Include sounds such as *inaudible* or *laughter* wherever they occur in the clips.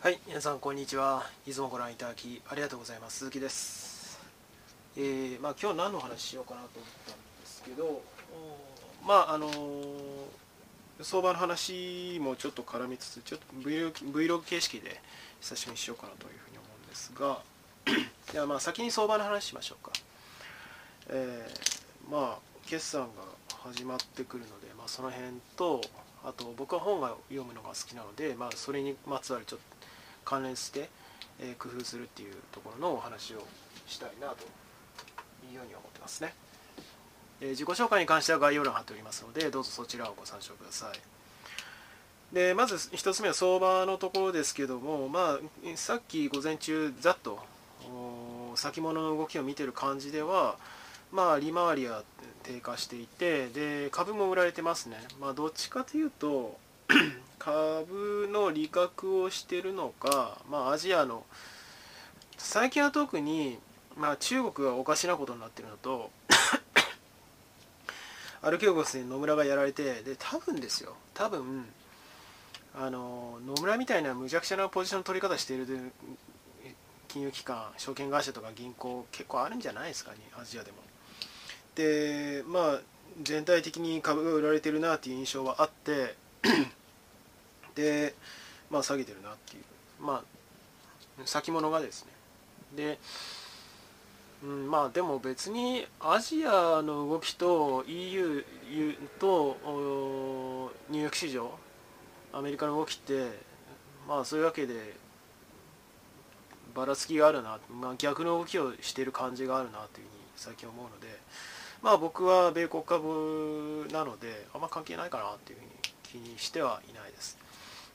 はい、皆さんこんにちは。いつもご覧いただきありがとうございます。鈴木です。えー、まあ今日何の話しようかなと思ったんですけど、まああのー相場の話もちょっと絡みつつ、ちょっと Vlog, Vlog 形式で久しぶりにしようかなというふうに思うんですが、*clears throat* ではまあ先に相場の話しましょうか。えー、まあ決算が始まってくるので、まあその辺と。あと僕は本が読むのが好きなので、まあ、それにまつわるちょっと関連して、え工夫するっていうところのお話をしたいなというように思ってますね、え自己紹介に関しては概要欄貼っておりますのでどうぞそちらをご参照ください。でまず一つ目は相場のところですけども、まあ、さっき午前中ざっと先物の動きを見てる感じではまあ利回りは低下していてで株も売られてますね、まあ、どっちかというと株の利確をしてるのか、まあ、アジアの最近は特に、まあ、中国がおかしなことになってるのと *coughs* アルケオゴスに野村がやられてで多分ですよ多分あの野村みたいなむちゃくちゃなポジション取り方している金融機関証券会社とか銀行結構あるんじゃないですかねアジアでも。でまあ全体的に株が売られてるなっていう印象はあってでまあ下げてるなっていうまあ先物がですね。で、うん、まあでも別にアジアの動きと EU とニューヨーク市場アメリカの動きってまあそういうわけでばらつきがあるな、まあ、逆の動きをしている感じがあるなというふうに最近思うのでまあ僕は米国株なのであんま関係ないかなというふうに気にしてはいないです。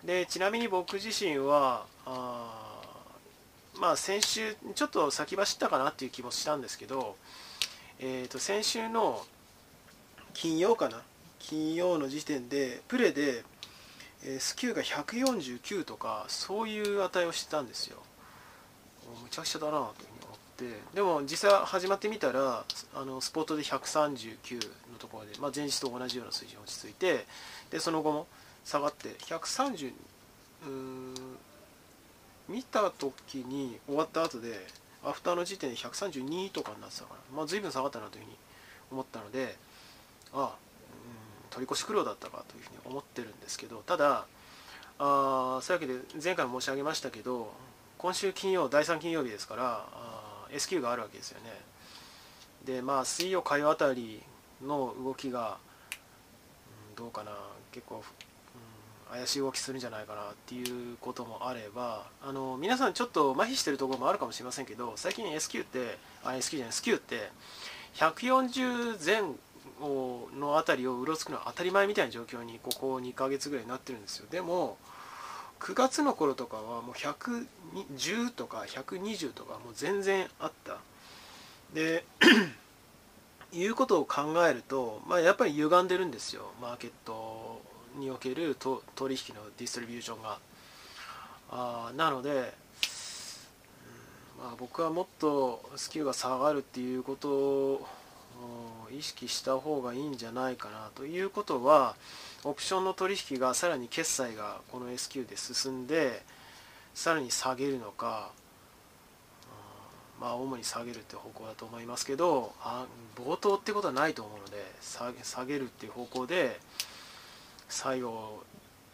でちなみに僕自身はあまあ先週ちょっと先走ったかなっていう気もしたんですけど、えー、と先週の金曜かな？金曜の時点でプレで、えースキューが149とかそういう値をしてたんですよ。むちゃくちゃだなというふうに思って。でも実際始まってみたらあのスポットで139のところで、まあ、前日と同じような水準落ち着いてでその後も下がって130うん見た時に終わった後でアフターの時点で132とかになってたから、まあ、随分下がったなというふうに思ったのでああうん取り越し苦労だったかというふうに思ってるんですけどただあそういうわけで前回も申し上げましたけど今週金曜第3金曜日ですからあ S q があるわけですよね。でまあ水曜火曜あたりの動きが、うんどうかな。結構、怪しい動きするんじゃないかなっていうこともあればあの皆さんちょっと麻痺してるところもあるかもしれませんけど最近 S q ってあ S q じゃない S q って140前後のあたりをうろつくのは当たり前みたいな状況にここ2ヶ月ぐらいになってるんですよ。でも9月の頃とかはもう110とか120とかもう全然あった。で *clears throat* いうことを考えると、まあ、やっぱり歪んでるんですよ。マーケットにおけると取引のディストリビューションがあなので、まあ、僕はもっとスキルが下がるっていうことを意識した方がいいんじゃないかなということはオプションの取引がさらに決済がこの S q で進んでさらに下げるのか、まあ主に下げるって方向だと思いますけどあ冒頭ってことはないと思うので下げ下げるっていう方向で作用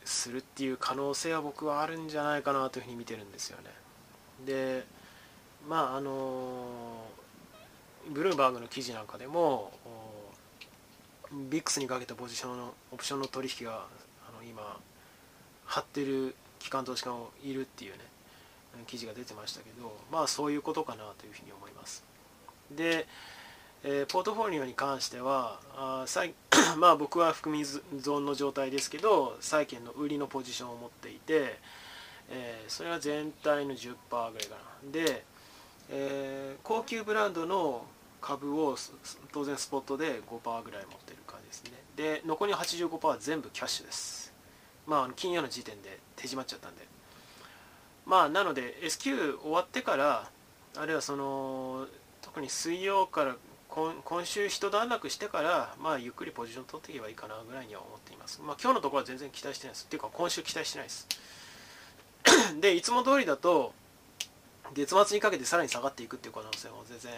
するっていう可能性は僕はあるんじゃないかなというふうに見てるんですよね。でまああのブルームバーグの記事なんかでもビックスにかけたポジションのオプションの取引があの今張ってる機関投資家もいるっていうね記事が出てましたけどまあそういうことかなというふうに思いますで、えーポートフォリオに関してはあ債 *coughs* まあ僕は含み損の状態ですけど債券の売りのポジションを持っていて、えーそれは全体の10%ぐらいかな。で、えー高級ブランドの株を当然スポットで5%ぐらい持ってる感じですね。で残りの85%は全部キャッシュです。まあ金曜の時点で手締まっちゃったんで。まあなので S q 終わってからあるいはその特に水曜から今週一段落してからまあゆっくりポジション取っていけばいいかなぐらいには思っています。まあ今日のところは全然期待してないです。っていうか今週期待してないです。*coughs* でいつも通りだと月末にかけてさらに下がっていくっていう可能性も全然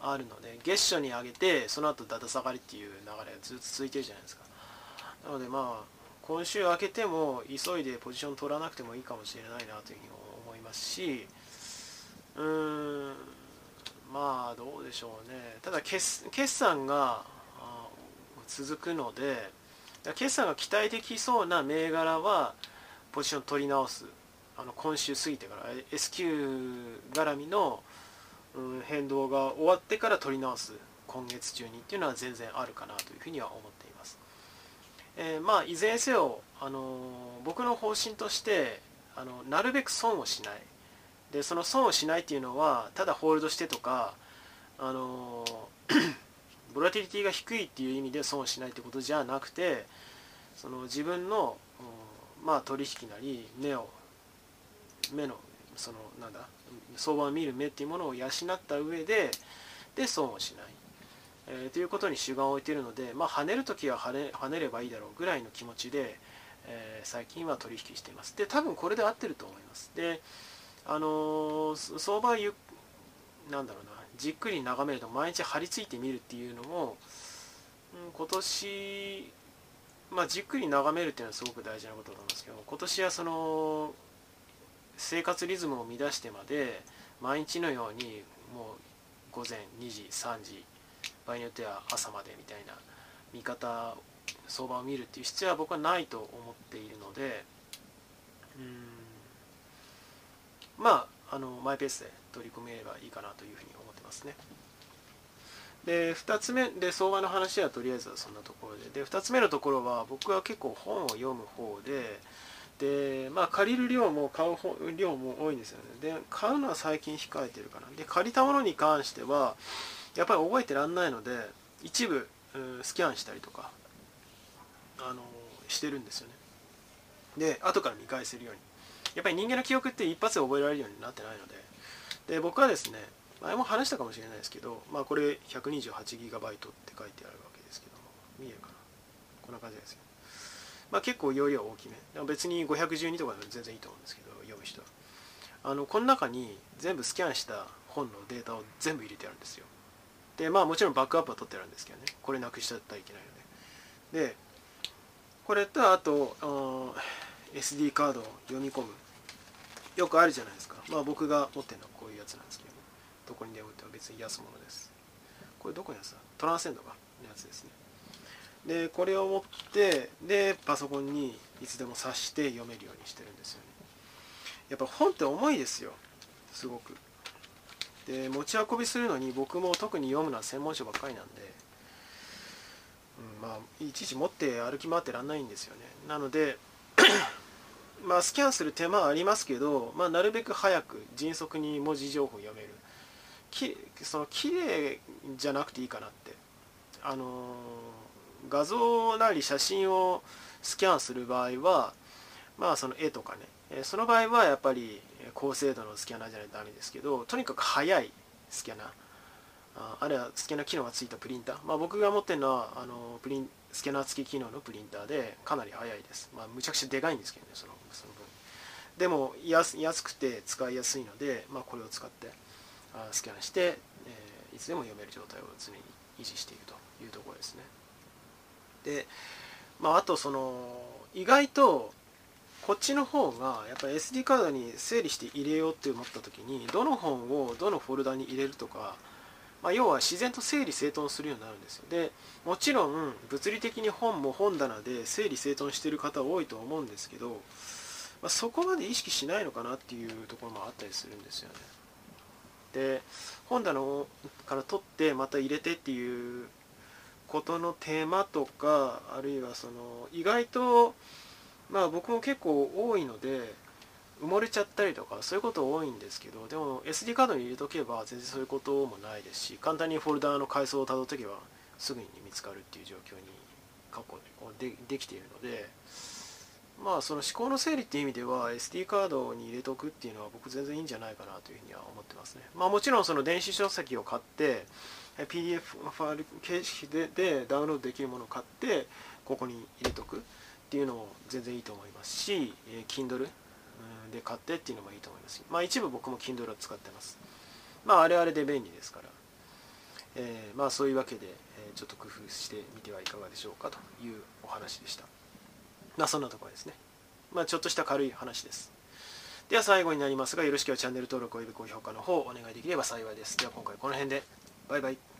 あるので月初に上げてその後だだ下がりっていう流れがずっと続いてるじゃないですか。なのでまあ今週明けても急いでポジション取らなくてもいいかもしれないなというふうに思いますしうーんまあどうでしょうね。ただ決決算が続くので決算が期待できそうな銘柄はポジション取り直す。あの今週過ぎてから S q 絡みの、変動が終わってから取り直す。今月中にっていうのは全然あるかなというふうには思っています。えー、まあいずれにせよ、あの僕の方針としてあのなるべく損をしない。でその損をしないっていうのはただホールドしてとか、あの *clears throat* ボラティリティが低いっていう意味で損をしないってことじゃなくてその自分の、まあ、取引なり目を目のそのなんだ相場を見る目っていうものを養った上でで損をしない、えー、ということに主眼を置いているので、まあ、跳ねる時は跳ね跳ねればいいだろうぐらいの気持ちで、えー、最近は取引しています。で多分これで合ってると思います。であの、相場ゆなんだろうな。じっくり眺めると毎日張り付いてみるっていうのも、うん、今年まあじっくり眺めるっていうのはすごく大事なことなんですけど今年はその生活リズムを乱してまで毎日のようにもう午前2時3時場合によっては朝までみたいな見方相場を見るっていう必要は僕はないと思っているのでうんまああのマイペースで取り組めればいいかなというふうに思ってますね。で2つ目で相場の話はとりあえずはそんなところで。で2つ目のところは僕は結構本を読む方ででまあ借りる量も買う量も多いんですよね。で買うのは最近控えてるかな。で借りたものに関してはやっぱり覚えてらんないので一部スキャンしたりとかあのしてるんですよね。で後から見返せるようにやっぱり人間の記憶って一発で覚えられるようになってないので。で僕はですね前も話したかもしれないですけど、まあ、これ 128GB って書いてあるわけですけども見えるかな？こんな感じですよ。まあ、結構容量大きめ。別に512とかでも全然いいと思うんですけど読む人は。あのこの中に全部スキャンした本のデータを全部入れてあるんですよ。でまあもちろんバックアップは取ってあるんですけどね。これなくしちゃったらいけないので。でこれとあと SD カードを読み込む。よくあるじゃないですか。まあ僕が持ってるのはこういうやつなんですけど、ね、どこにでも売っては別に安物です。これどこにやつだ？トランセンドがのやつですね。でこれを持ってでパソコンにいつでも挿して読めるようにしてるんですよね。やっぱ本って重いですよ。すごく。で持ち運びするのに僕も特に読むのは専門書ばっかりなんで、うん、まあいちいち持って歩き回ってらんないんですよね。なのでまあスキャンする手間はありますけど、まあ、なるべく早く迅速に文字情報を読める。きその綺麗じゃなくていいかなって。あの画像なり写真をスキャンする場合はまあその絵とかね。その場合はやっぱり高精度のスキャナーじゃないとダメですけどとにかく速いスキャナ。ーあるいはスキャナー機能がついたプリンター、まあ、僕が持ってるのはあのプリンスキャナー付き機能のプリンターでかなり速いです、まあ、むちゃくちゃでかいんですけどねその。でも安くて使いやすいので、まあ、これを使ってスキャンして、え、いつでも読める状態を常に維持しているというところですね。で、まあ、あとその意外とこっちの方がやっぱり SD カードに整理して入れようって思った時にどの本をどのフォルダに入れるとか、まあ、要は自然と整理整頓するようになるんですよ。でもちろん物理的に本も本棚で整理整頓してる方多いと思うんですけど、まあ、そこまで意識しないのかなっていうところもあったりするんですよね。で本棚から取ってまた入れてっていうことの手間とかあるいはその意外とまあ僕も結構多いので埋もれちゃったりとかそういうこと多いんですけどでも SD カードに入れとけば全然そういうこともないですし簡単にフォルダーの階層をたどっておけばすぐに見つかるっていう状況に過去でできているのでまあその思考の整理っていう意味では SD カードに入れとくっていうのは僕全然いいんじゃないかなというふうには思ってますね。まあもちろんその電子書籍を買って PDF ファイル形式ででダウンロードできるものを買ってここに入れとくっていうのも全然いいと思いますし、え Kindle で買ってっていうのもいいと思います。まあ一部僕も Kindle を使ってます。まああれあれで便利ですから、えー、まあそういうわけで、ちょっと工夫してみてはいかがでしょうかというお話でした。まあそんなところですね。まあちょっとした軽い話です。では最後になりますがよろしければチャンネル登録及び高評価の方お願いできれば幸いです。では今回この辺で。バイバイ。